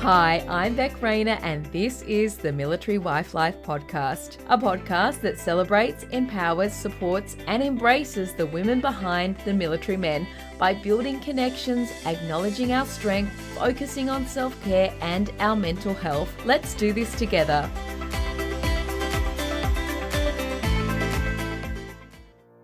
Hi, I'm Beck Rayner, and this is the Military Wife Life Podcast, a podcast that celebrates, empowers, supports, and embraces the women behind the military men by building connections, acknowledging our strength, focusing on self care and our mental health. Let's do this together.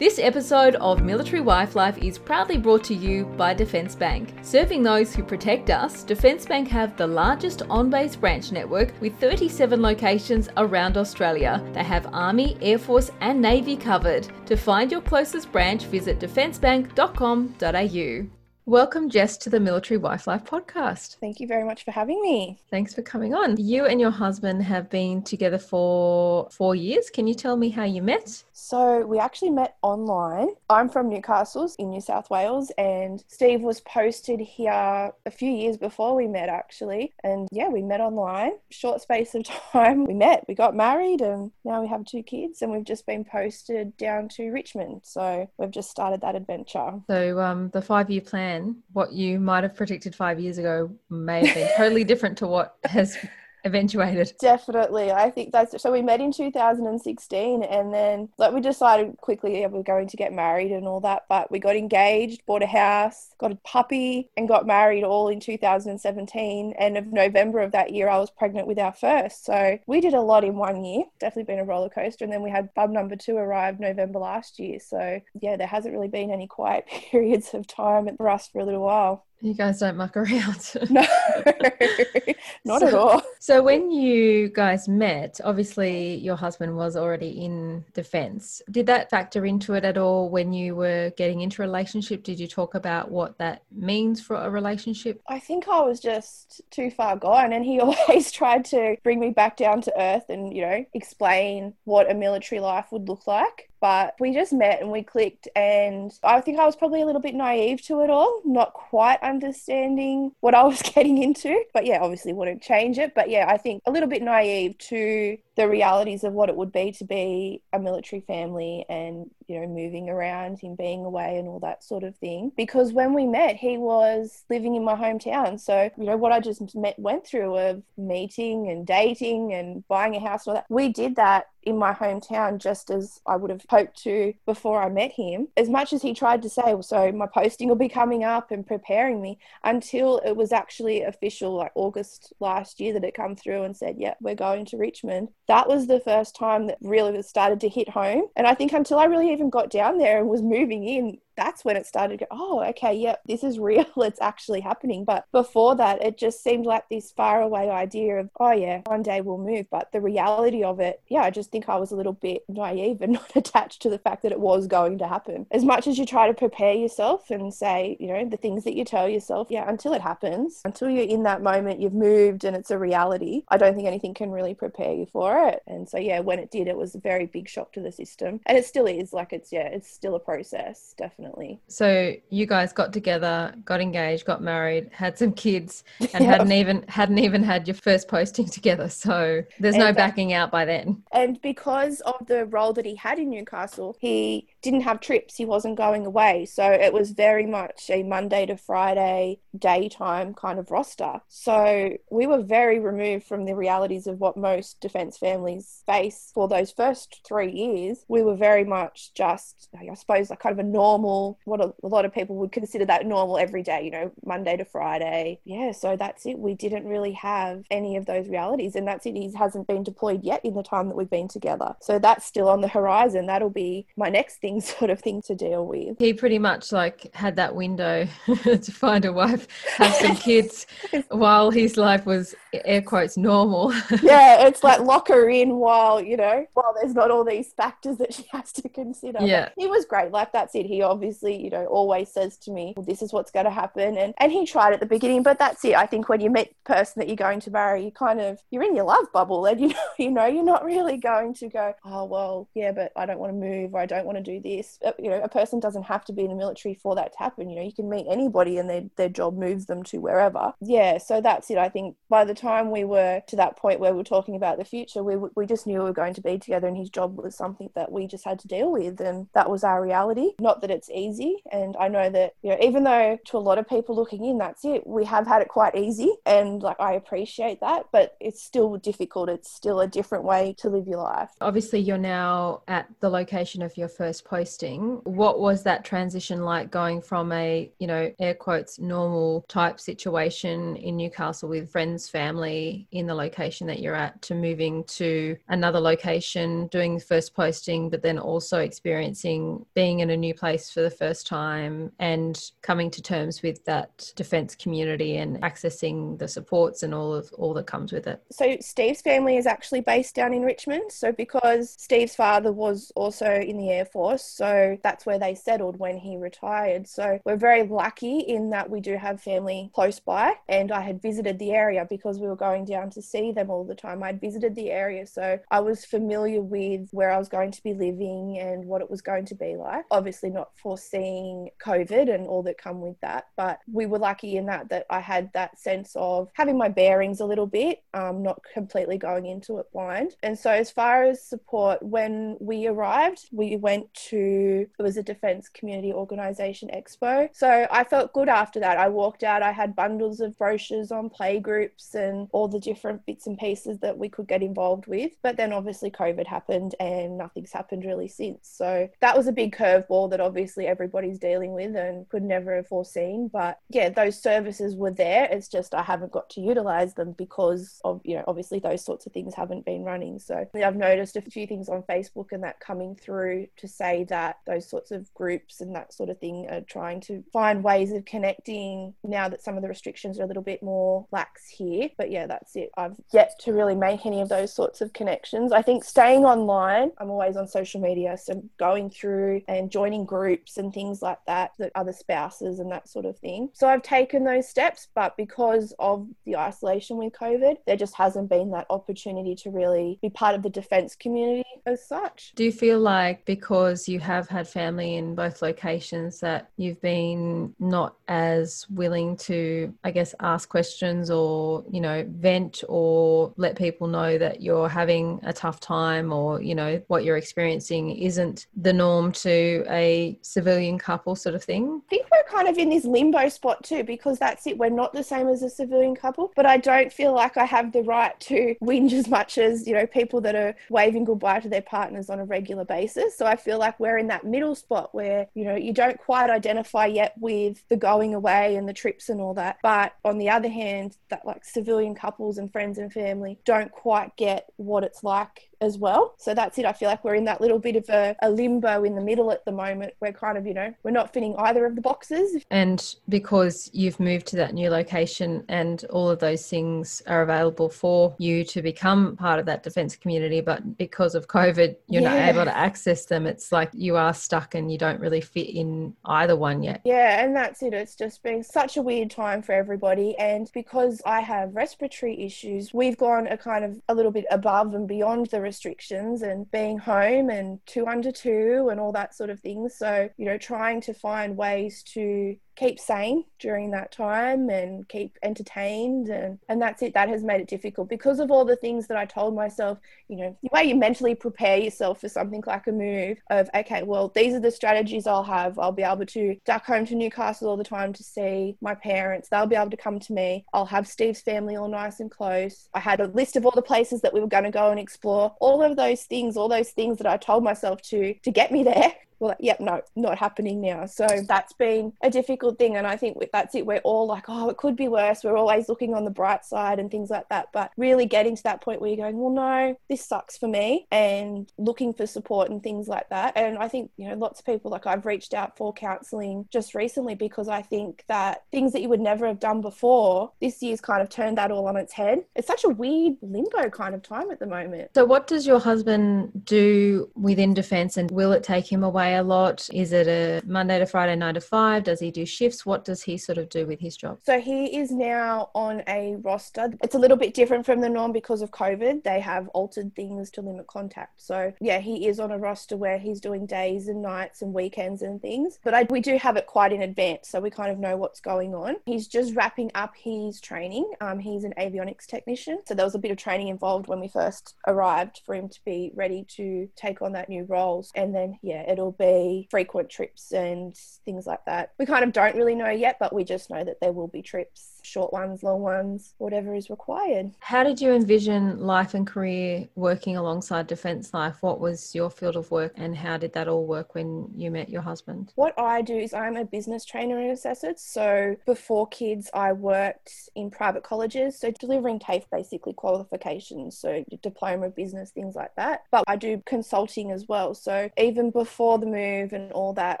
This episode of Military Wife Life is proudly brought to you by Defence Bank. Serving those who protect us, Defence Bank have the largest on base branch network with 37 locations around Australia. They have Army, Air Force, and Navy covered. To find your closest branch, visit defencebank.com.au. Welcome, Jess, to the Military Wife Life podcast. Thank you very much for having me. Thanks for coming on. You and your husband have been together for four years. Can you tell me how you met? So, we actually met online. I'm from Newcastle in New South Wales, and Steve was posted here a few years before we met, actually. And yeah, we met online. Short space of time, we met, we got married, and now we have two kids, and we've just been posted down to Richmond. So, we've just started that adventure. So, um, the five year plan what you might have predicted five years ago may have been totally different to what has eventuated. Definitely. I think that's so we met in 2016 and then like we decided quickly yeah, we are going to get married and all that, but we got engaged, bought a house, got a puppy and got married all in 2017 and of November of that year I was pregnant with our first. So we did a lot in one year. Definitely been a roller coaster and then we had bub number 2 arrive November last year. So yeah, there hasn't really been any quiet periods of time for us for a little while. You guys don't muck around. no, not so, at all. So, when you guys met, obviously your husband was already in defense. Did that factor into it at all when you were getting into a relationship? Did you talk about what that means for a relationship? I think I was just too far gone, and he always tried to bring me back down to earth and, you know, explain what a military life would look like but we just met and we clicked and i think i was probably a little bit naive to it all not quite understanding what i was getting into but yeah obviously wouldn't change it. But yeah i think a little bit naive to the realities of what it would be to be a military family and you know moving around him being away and all that sort of thing. Because when we met he was living in my hometown. So you know what i just met went through of meeting and dating and buying a house and all that we did that in my hometown just as I would have hoped to before I met him. As much as he tried to say, so my posting will be coming up and preparing me, until it was actually official, like August last year, that it come through and said, yeah, we're going to Richmond. That was the first time that really started to hit home. And I think until I really even got down there and was moving in, that's when it started to go, oh, okay, yep, this is real. It's actually happening. But before that, it just seemed like this far away idea of, oh, yeah, one day we'll move. But the reality of it, yeah, I just think I was a little bit naive and not attached to the fact that it was going to happen. As much as you try to prepare yourself and say, you know, the things that you tell yourself, yeah, until it happens, until you're in that moment, you've moved and it's a reality, I don't think anything can really prepare you for it. And so, yeah, when it did, it was a very big shock to the system. And it still is. Like, it's, yeah, it's still a process, definitely definitely. So you guys got together, got engaged, got married, had some kids, and hadn't even hadn't even had your first posting together. So there's no backing out by then. And because of the role that he had in Newcastle, he didn't have trips. He wasn't going away. So it was very much a Monday to Friday daytime kind of roster. So we were very removed from the realities of what most defence families face for those first three years. We were very much just, I suppose, like kind of a normal, what a, a lot of people would consider that normal every day, you know, Monday to Friday. Yeah, so that's it. We didn't really have any of those realities. And that's it. He hasn't been deployed yet in the time that we've been together. So that's still on the horizon. That'll be my next thing sort of thing to deal with. He pretty much like had that window to find a wife, have some kids while his life was air quotes normal. yeah, it's like lock her in while, you know, while there's not all these factors that she has to consider. Yeah. But he was great. Like that's it. He obviously, you know, always says to me, well, this is what's going to happen. And and he tried at the beginning, but that's it. I think when you meet the person that you're going to marry, you kind of you're in your love bubble and you know, you know, you're not really going to go, oh well, yeah, but I don't want to move or I don't want to do this. Uh, you know, a person doesn't have to be in the military for that to happen. You know, you can meet anybody and their, their job moves them to wherever. Yeah, so that's it. I think by the time we were to that point where we are talking about the future, we, we just knew we were going to be together and his job was something that we just had to deal with. And that was our reality. Not that it's easy. And I know that, you know, even though to a lot of people looking in, that's it, we have had it quite easy. And like, I appreciate that, but it's still difficult. It's still a different way to live your life. Obviously, you're now at the location of your first posting. What was that transition like going from a, you know, air quotes, normal type situation in Newcastle with friends, family in the location that you're at to moving to another location, doing the first posting, but then also experiencing being in a new place for the first time and coming to terms with that defense community and accessing the supports and all of all that comes with it. So Steve's family is actually based down in Richmond. So because Steve's father was also in the Air Force, so that's where they settled when he retired. So we're very lucky in that we do have family close by and I had visited the area because we were going down to see them all the time. I'd visited the area so I was familiar with where I was going to be living and what it was going to be like. Obviously not foreseeing COVID and all that come with that, but we were lucky in that that I had that sense of having my bearings a little bit, um, not completely going into it blind. And so as far as support, when we arrived, we went to it was a defense community organization expo. So I felt good after that. I walked out, I had bundles of brochures on play groups and all the different bits and pieces that we could get involved with. But then obviously COVID happened and nothing's happened really since. So that was a big curveball that obviously everybody's dealing with and could never have foreseen. But yeah, those services were there. It's just I haven't got to utilize them because of, you know, obviously those sorts of things haven't been running. So I've noticed a few things on Facebook and that coming through to say that those sorts of groups and that sort of thing are trying to find ways of connecting now that some of the restrictions are a little bit more lax here. But yeah, that's it. I've yet to really make any of those sorts of connections. I think staying online, I'm always on social media, so going through and joining groups and things like that, that other spouses and that sort of thing. So I've taken those steps, but because of the isolation with COVID, there just hasn't been that opportunity to really be part of the defense community as such. Do you feel like because you have had family in both locations that you've been not as willing to, I guess, ask questions or, you know, vent or let people know that you're having a tough time or, you know, what you're experiencing isn't the norm to a civilian couple sort of thing? I think kind of in this limbo spot too because that's it. We're not the same as a civilian couple, but I don't feel like I have the right to whinge as much as, you know, people that are waving goodbye to their partners on a regular basis. So I feel like we're in that middle spot where, you know, you don't quite identify yet with the going away and the trips and all that. But on the other hand, that like civilian couples and friends and family don't quite get what it's like as well. So that's it. I feel like we're in that little bit of a, a, limbo in the middle at the moment. We're kind of, you know, we're not fitting either of the boxes. And because you've moved to that new location and all of those things are available for you to become part of that defence community, but because of COVID, you're yeah. not able to access them, it's like you are stuck and you don't really fit in either one yet. Yeah, and that's it. It's just been such a weird time for everybody. And because I have respiratory issues, we've gone a kind of a little bit above and beyond the restrictions and being home and two under two and all that sort of thing. So, you know, trying to find ways to keep sane during that time and keep entertained and and that's it. That has made it difficult because of all the things that I told myself you know the way you mentally prepare yourself for something like a move of okay well these are the strategies I'll have. I'll be able to duck home to Newcastle all the time to see my parents. They'll be able to come to me. I'll have Steve's family all nice and close. I had a list of all the places that we were going to go and explore. All of those things all those things that I told myself to to get me there well, yep, no, not happening now. So that's been a difficult thing. And I think that's it. We're all like, oh, it could be worse. We're always looking on the bright side and things like that. But really getting to that point where you're going, well, no, this sucks for me and looking for support and things like that. And I think, you know, lots of people, like I've reached out for counseling just recently because I think that things that you would never have done before, this year's kind of turned that all on its head. It's such a weird limbo kind of time at the moment. So, what does your husband do within defence and will it take him away? Away a lot? Is it a Monday to Friday, nine to five? Does he do shifts? What does he sort of do with his job? So he is now on a roster. It's a little bit different from the norm because of COVID. They have altered things to limit contact. So yeah, he is on a roster where he's doing days and nights and weekends and things. But I, we do have it quite in advance, so we kind of know what's going on. He's just wrapping up his training. Um, he's an avionics technician, so there was a bit of training involved when we first arrived for him to be ready to take on that new roles. And then yeah, it'll be frequent trips and things like that. We kind of don't really know yet, but we just know that there will be trips short ones, long ones, whatever is required. How did you envision life and career working alongside defence life? What was your field of work and how did that all work when you met your husband? What I do is I'm a business trainer and assessor. So before kids, I worked in private colleges, so delivering TAFE basically qualifications, so diploma of business, things like that. But I do consulting as well. So even before the move and all that,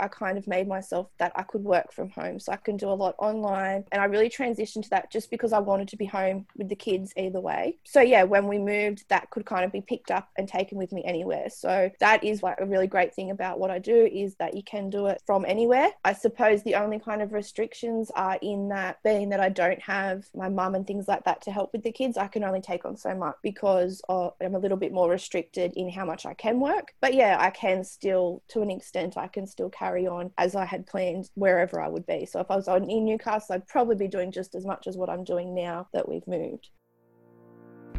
I kind of made myself that I could work from home. So I can do a lot online and I really transitioned to that just because I wanted to be home with the kids either way. So yeah, when we moved, that could kind of be picked up and taken with me anywhere. So that is like a really great thing about what I do is that you can do it from anywhere. I suppose the only kind of restrictions are in that being that I don't have my mum and things like that to help with the kids, I can only take on so much because uh, I'm a little bit more restricted in how much I can work. But yeah, I can still, to an extent, I can still carry on as I had planned wherever I would be. So if I was on in Newcastle, I'd probably be doing just as much as what I'm doing now that we've moved.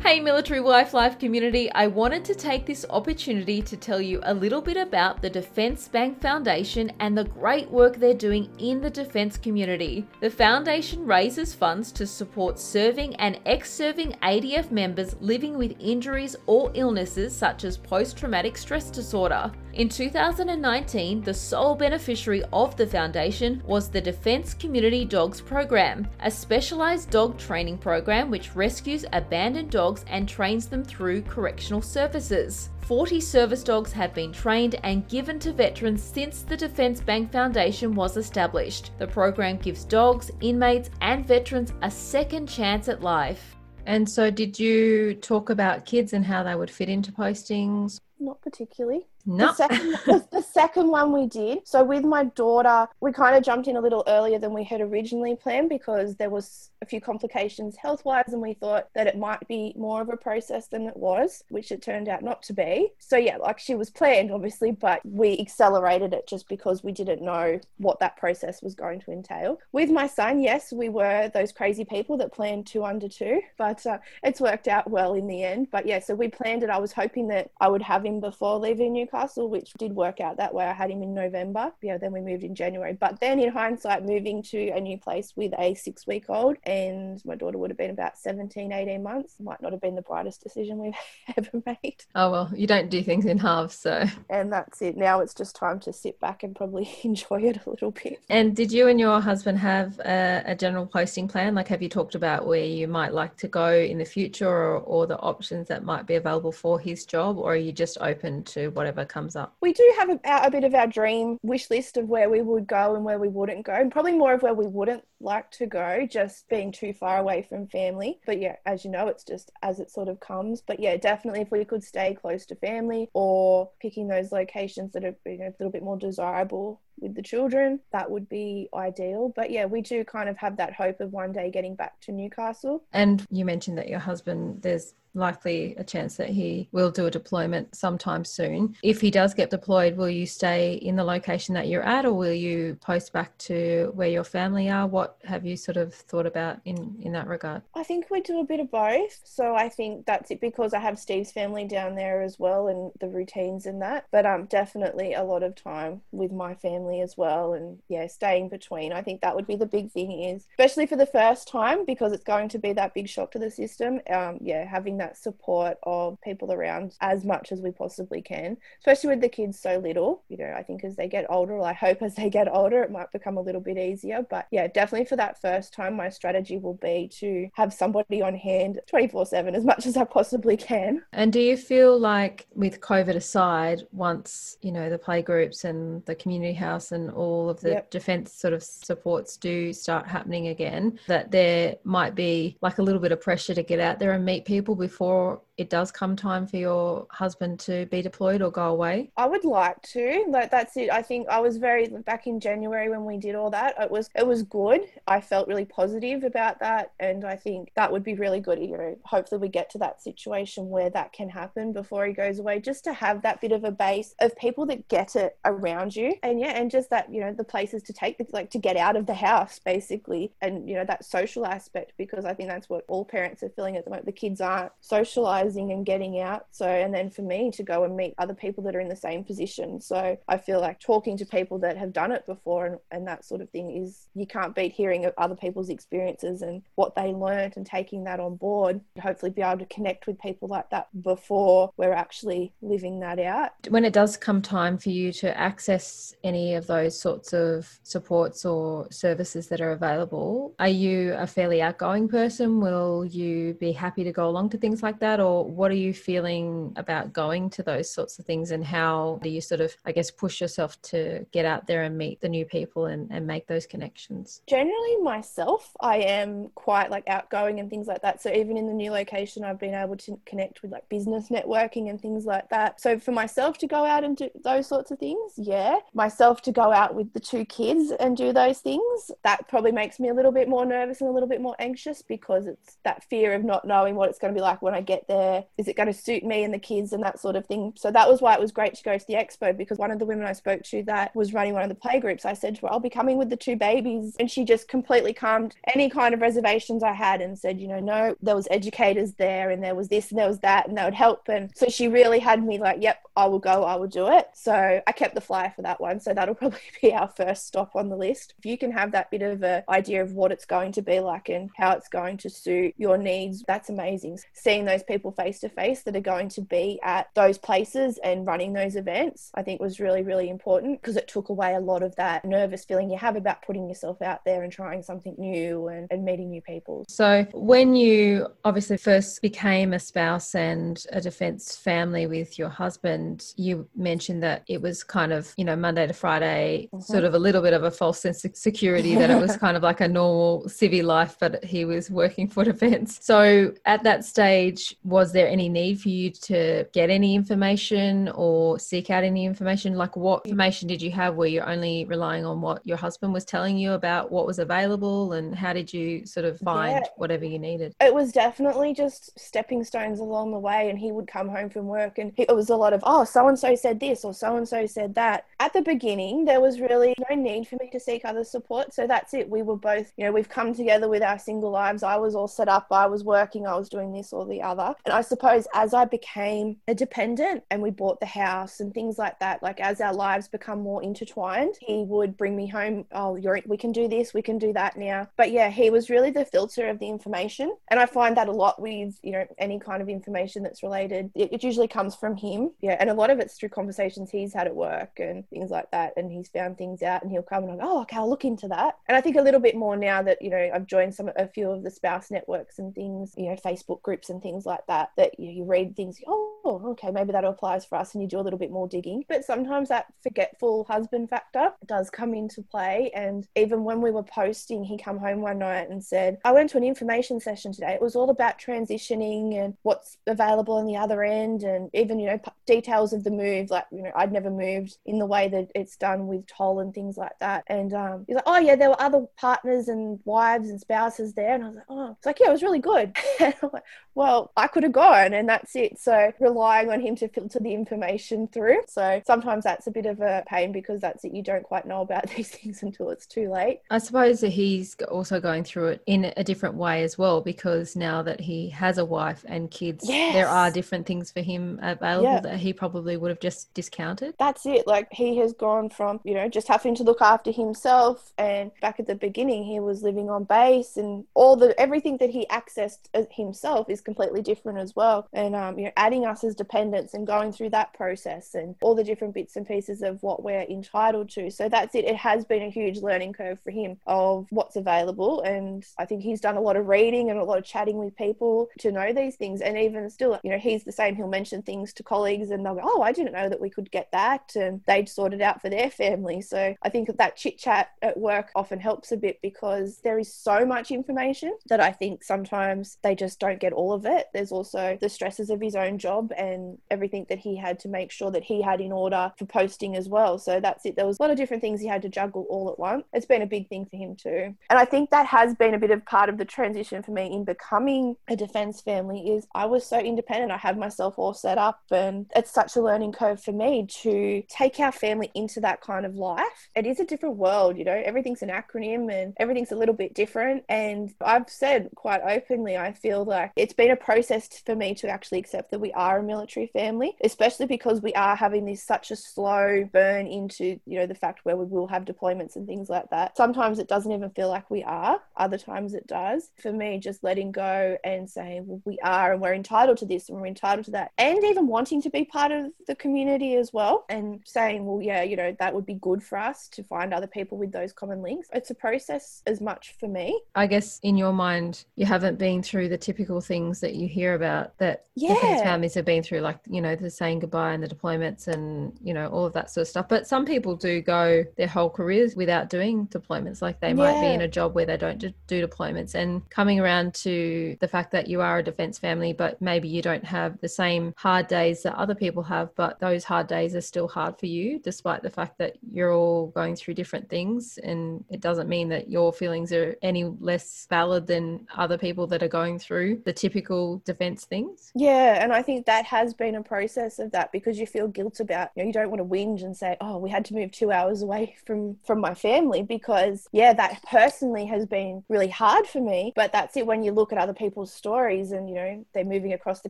Hey, Military Wife Life community, I wanted to take this opportunity to tell you a little bit about the Defence Bank Foundation and the great work they're doing in the defence community. The foundation raises funds to support serving and ex serving ADF members living with injuries or illnesses such as post traumatic stress disorder. In 2019, the sole beneficiary of the foundation was the Defence Community Dogs Program, a specialised dog training program which rescues abandoned dogs and trains them through correctional services. 40 service dogs have been trained and given to veterans since the Defence Bank Foundation was established. The program gives dogs, inmates, and veterans a second chance at life. And so, did you talk about kids and how they would fit into postings? Not particularly. No. The second, the, second one we did. So with my daughter, we kind of jumped in a little earlier than we had originally planned because there was a few complications health wise, and we thought that it might be more of a process than it was, which it turned out not to be. So yeah, like she was planned, obviously, but we accelerated it just because we didn't know what that process was going to entail. With my son, yes, we were those crazy people that planned two under two, but uh, it's worked out well in the end. But yeah, so we planned it. I was hoping that I would have him before leaving Newcastle Newcastle, which did work out that way. I had him in November. Yeah, then we moved in January. But then in hindsight, moving to a new place with a six week old and my daughter would have been about 17, 18 months might not have been the brightest decision we've ever made. Oh, well, you don't do things in halves, so. And that's it. Now it's just time to sit back and probably enjoy it a little bit. And did you and your husband have a, a general posting plan? Like, have you talked about where you might like to go in the future or, or the options that might be available for his job? Or are you just open to whatever comes up? We do have a, a bit of our dream wish list of where we would go and where we wouldn't go, and probably more of where we wouldn't like to go, just being too far away from family. But yeah, as you know, it's just as it sort of comes. But yeah, definitely if we could stay close to family or picking those locations that are you know, a little bit more desirable with the children, that would be ideal. But yeah, we do kind of have that hope of one day getting back to Newcastle. And you mentioned that your husband, there's likely a chance that he will do a deployment sometime soon. If he does get deployed, will you stay in the location that you're at or will you post back to where your family are? What have you sort of thought about in, in that regard? I think we do a bit of both. So I think that's it because I have Steve's family down there as well and the routines and that. But um definitely a lot of time with my family as well and yeah, staying between. I think that would be the big thing is especially for the first time because it's going to be that big shock to the system. Um yeah, having that that support of people around as much as we possibly can, especially with the kids so little. You know, I think as they get older, I hope as they get older, it might become a little bit easier. But yeah, definitely for that first time, my strategy will be to have somebody on hand 24 7 as much as I possibly can. And do you feel like, with COVID aside, once, you know, the playgroups and the community house and all of the yep. defence sort of supports do start happening again, that there might be like a little bit of pressure to get out there and meet people before? Before it does come time for your husband to be deployed or go away? I would like to. Like that's it. I think I was very back in January when we did all that. It was it was good. I felt really positive about that, and I think that would be really good. You know, hopefully we get to that situation where that can happen before he goes away, just to have that bit of a base of people that get it around you, and yeah, and just that you know the places to take the, like to get out of the house basically, and you know that social aspect because I think that's what all parents are feeling at the moment. The kids aren't socializing and getting out. So, and then for me to go and meet other people that are in the same position. So I feel like talking to people that have done it before and, and that sort of thing is you can't beat hearing of other people's experiences and what they learned and taking that on board. Hopefully, be able to connect with people like that before we're actually living that out. When it does come time for you to access any of those sorts of supports or services that are available, are you a fairly outgoing person? Will you be happy to go along to things like that? Or what are you feeling about going to those sorts of things? And how do you sort of, I guess, push yourself to get out there and meet the new people and, and make those connections? Generally, myself, I am quite like outgoing and things like that. So even in the new location, I've been able to connect with like business networking and things like that. So for myself to go out and do those sorts of things, yeah. Myself to go out with the two kids and do those things, that probably makes me a little bit more nervous and a little bit more anxious because it's that fear of not knowing what it's going to be like when I get there. Is it going to suit me and the kids and that sort of thing? So that was why it was great to go to the expo because one of the women I spoke to that was running one of the play groups, I said to her, I'll be coming with the two babies. And she just completely calmed any kind of reservations I had and said, you know, no, there was educators there and there was this and there was that and that would help. And so she really had me like, yep, I will go, I will do it. So I kept the flyer for that one. So that'll probably be our first stop on the list. If you can have that bit of an idea of what it's going to be like and how it's going to suit your needs, that's amazing. Seeing those people face to face that are going to be at those places and running those events, I think was really, really important because it took away a lot of that nervous feeling you have about putting yourself out there and trying something new and, and meeting new people. So, when you obviously first became a spouse and a defence family with your husband, you mentioned that it was kind of, you know, Monday to Friday, mm-hmm. sort of a little bit of a false sense of security that it was kind of like a normal civvy life, but he was working for defence. So, at that stage, was there any need for you to get any information or seek out any information? Like, what information did you have? Were you only relying on what your husband was telling you about what was available, and how did you sort of find yeah. whatever you needed? It was definitely just stepping stones along the way, and he would come home from work, and it was a lot of, oh, so and so said this, or so and so said that. At the beginning, there was really no need for me to seek other support. So that's it. We were both, you know, we've come together with our single lives. I was all set up, I was working, I was doing this the other. And I suppose as I became a dependent and we bought the house and things like that, like as our lives become more intertwined, he would bring me home, oh, you're, we can do this, we can do that now. But yeah, he was really the filter of the information. And I find that a lot with, you know, any kind of information that's related, it, it usually comes from him. Yeah. And a lot of it's through conversations he's had at work and things like that. And he's found things out and he'll come and go, oh, okay, I'll look into that. And I think a little bit more now that, you know, I've joined some, a few of the spouse networks and things, you know, Facebook groups and things like that, that you, you read things, oh, okay, maybe that applies for us. And you do a little bit more digging. But sometimes that forgetful husband factor does come into play. And even when we were posting, he come home one night and said, I went to an information session today. It was all about transitioning and what's available on the other end and even, you know, p- details of the move. Like, you know, I'd never moved in the way that it's done with toll and things like that. And um, he's like, oh, yeah, there were other partners and wives and spouses there. And I was like, oh, it's like, yeah, it was really good. like, well, I could have gone and that's it. So relying on him to filter the information through. So sometimes that's a bit of a pain because that's it. You don't quite know about these things until it's too late. I suppose that he's also going through it in a different way as well because now that he has a wife and kids, yes. there are different things for him available yeah. that he probably would have just discounted. That's it. Like he has gone from, you know, just having to look after himself and back at the beginning he was living on base and all the everything that he accessed himself is completely different as well. And um, you know, adding us as dependents and going through that process and all the different bits and pieces of what we're entitled to. So that's it. It has been a huge learning curve for him of what's available. And I think he's done a lot of reading and a lot of chatting with people to know these things. And even still, you know, he's the same. He'll mention things to colleagues and they'll go, Oh, I didn't know that we could get that. And they'd sort it out for their family. So I think that chit chat at work often helps a bit because there is so much information that I think sometimes they just don't get all of it. There's also the stresses of his own job and everything that he had to make sure that he had in order for posting as well. So that's it. There was a lot of different things he had to juggle all at once. It's been a big thing for him too. And I think that has been a bit of part of the transition for me in becoming a defense family is I was so independent. I had myself all set up and it's such a learning curve for me to take our family into that kind of life. It is a different world, you know, everything's an acronym and everything's a little bit different. And I've said quite openly, I feel like it's been a process for me to actually accept that we are a military family, especially because we are having this such a slow burn into, you know, the fact where we will have deployments and things like that. Sometimes it doesn't even feel like we are, other times it does. For me, just letting go and saying, well, we are and we're entitled to this and we're entitled to that, and even wanting to be part of the community as well, and saying, well, yeah, you know, that would be good for us to find other people with those common links. It's a process as much for me. I guess in your mind, you haven't been through the typical things that you hear about that yeah. families have been through, like, you know, the saying goodbye and the deployments and, you know, all of that sort of stuff. But some people do go their whole careers without doing deployments. Like they might be in a job where they don't do deployments. And coming around to the fact that you are a defense family, but maybe you don't have the same hard days that other people have, but those hard days are still hard for you, despite the fact that you're all going through different things. And it doesn't mean that your feelings are any less valid than other people that are going through the typical defense things. Yeah. And I think that has been a process of that because you feel guilt about, you know, you don't want to whinge and say, oh, we had to move two hours away from, from my family because, yeah, that personally has been really hard for me. But that's it when you look at other people's stories and, you know, they're moving across the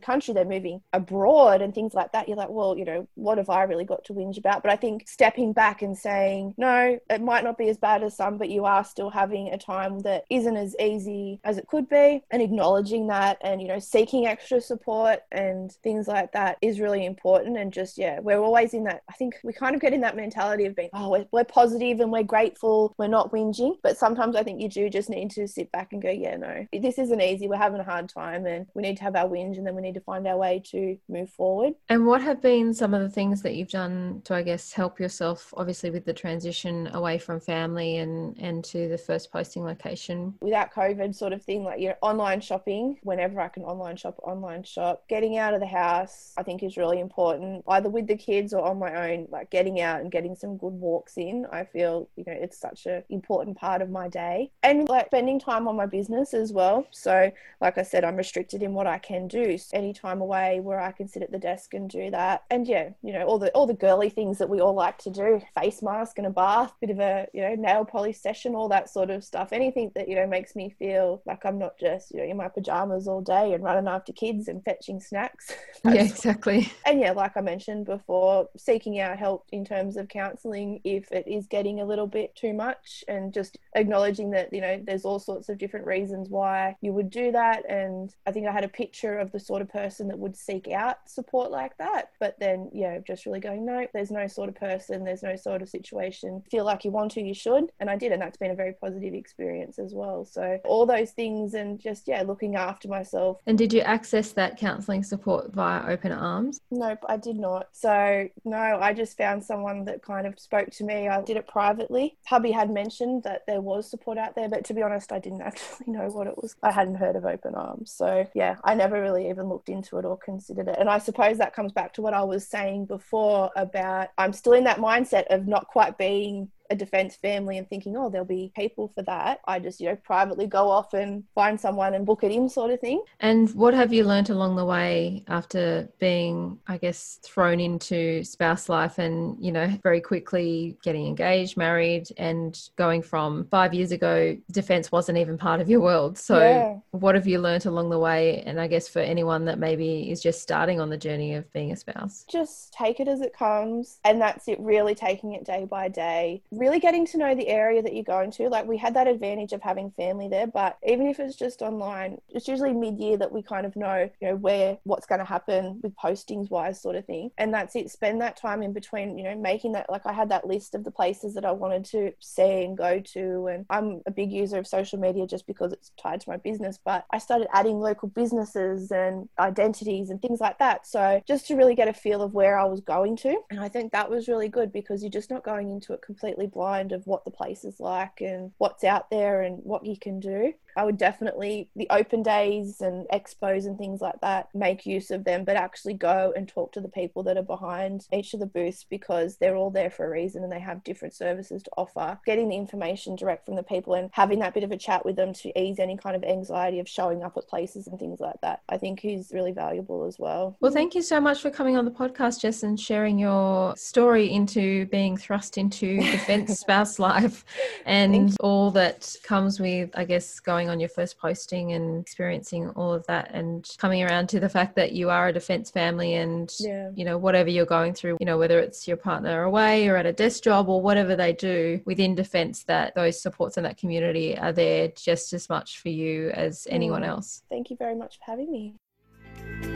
country, they're moving abroad and things like that. You're like, well, you know, what have I really got to whinge about? But I think stepping back and saying, no, it might not be as bad as some, but you are still having a time that isn't as easy as it could be and acknowledging that and, you know, seeking extra support and things like that is really important. And just, yeah, we're always in that, I think we kind of get in that mentality of being, oh, we're, we're positive and we're grateful, we're not whinging. But sometimes I think you do just need to sit back and go, yeah, no, this isn't easy. We're having a hard time and we need to have our whinge and then we need to find our way to move forward. And what have been some of the things that you've done to, I guess, help yourself, obviously, with the transition away from family and, and to the first posting location? Without COVID, sort of thing, like, you know, online shopping, whenever I can online shop, online shop, getting out of the house, I think is really important, either with the kids or on my own, like getting out and getting some good walks in. I feel, you know, it's such an important part of my day. And like spending time on my business as well. So, like I said, I'm restricted in what I can do. So any time away where I can sit at the desk and do that. And yeah, you know, all the all the girly things that we all like to do, face mask and a bath, bit of a, you know, nail polish session, all that sort of stuff. Anything that, you know, makes me feel like I'm not just, you know, in my pajamas all day and running after kids and fetching snacks. yeah, exactly. And yeah, like I mentioned before, seeking out help in terms of counseling if it is getting a little bit too much and just acknowledging that, you know, there's all sorts of different reasons why you would do that. And I think I had a picture of the sort of person that would seek out support like that. But then, yeah, just really going, no, there's no sort of person, there's no sort of situation. Feel like you want to, you should. And I did. And that's been a very positive experience as well. So all those things and just, yeah, looking after myself. And did you access that counselling support via Open Arms? Nope, I did not. So, no, I just found someone that kind of spoke to me. I did it privately. Hubby had mentioned that there was support out there, but to be honest, I didn't actually know what it was. I hadn't heard of Open Arms. So, yeah, I never really even looked into it or considered it. And I suppose that comes back to what I was saying before about I'm still in that mindset of not quite being a defense family and thinking, oh, there'll be people for that. I just, you know, privately go off and find someone and book it in, sort of thing. And what have you learnt along the way after being, I guess, thrown into spouse life and, you know, very quickly getting engaged, married, and going from five years ago, defense wasn't even part of your world. So, yeah. what have you learnt along the way? And I guess for anyone that maybe is just starting on the journey of being a spouse, just take it as it comes. And that's it, really taking it day by day really getting to know the area that you're going to. Like we had that advantage of having family there, but even if it's just online, it's usually mid year that we kind of know, you know, where what's going to happen with postings wise, sort of thing. And that's it. Spend that time in between, you know, making that like I had that list of the places that I wanted to see and go to. And I'm a big user of social media just because it's tied to my business, but I started adding local businesses and identities and things like that. So just to really get a feel of where I was going to. And I think that was really good because you're just not going into it completely blind of what the place is like and what's out there and what you can do. I would definitely, the open days and expos and things like that, make use of them, but actually go and talk to the people that are behind each of the booths because they're all there for a reason and they have different services to offer. Getting the information direct from the people and having that bit of a chat with them to ease any kind of anxiety of showing up at places and things like that, I think is really valuable as well. Well, thank you so much for coming on the podcast, Jess, and sharing your story into being thrust into defense spouse life and all that comes with, I guess, going going on your first posting and experiencing all of that and coming around to the fact that you are a defense family and yeah. you know whatever you're going through you know whether it's your partner away or at a desk job or whatever they do within defense that those supports in that community are there just as much for you as anyone mm. else thank you very much for having me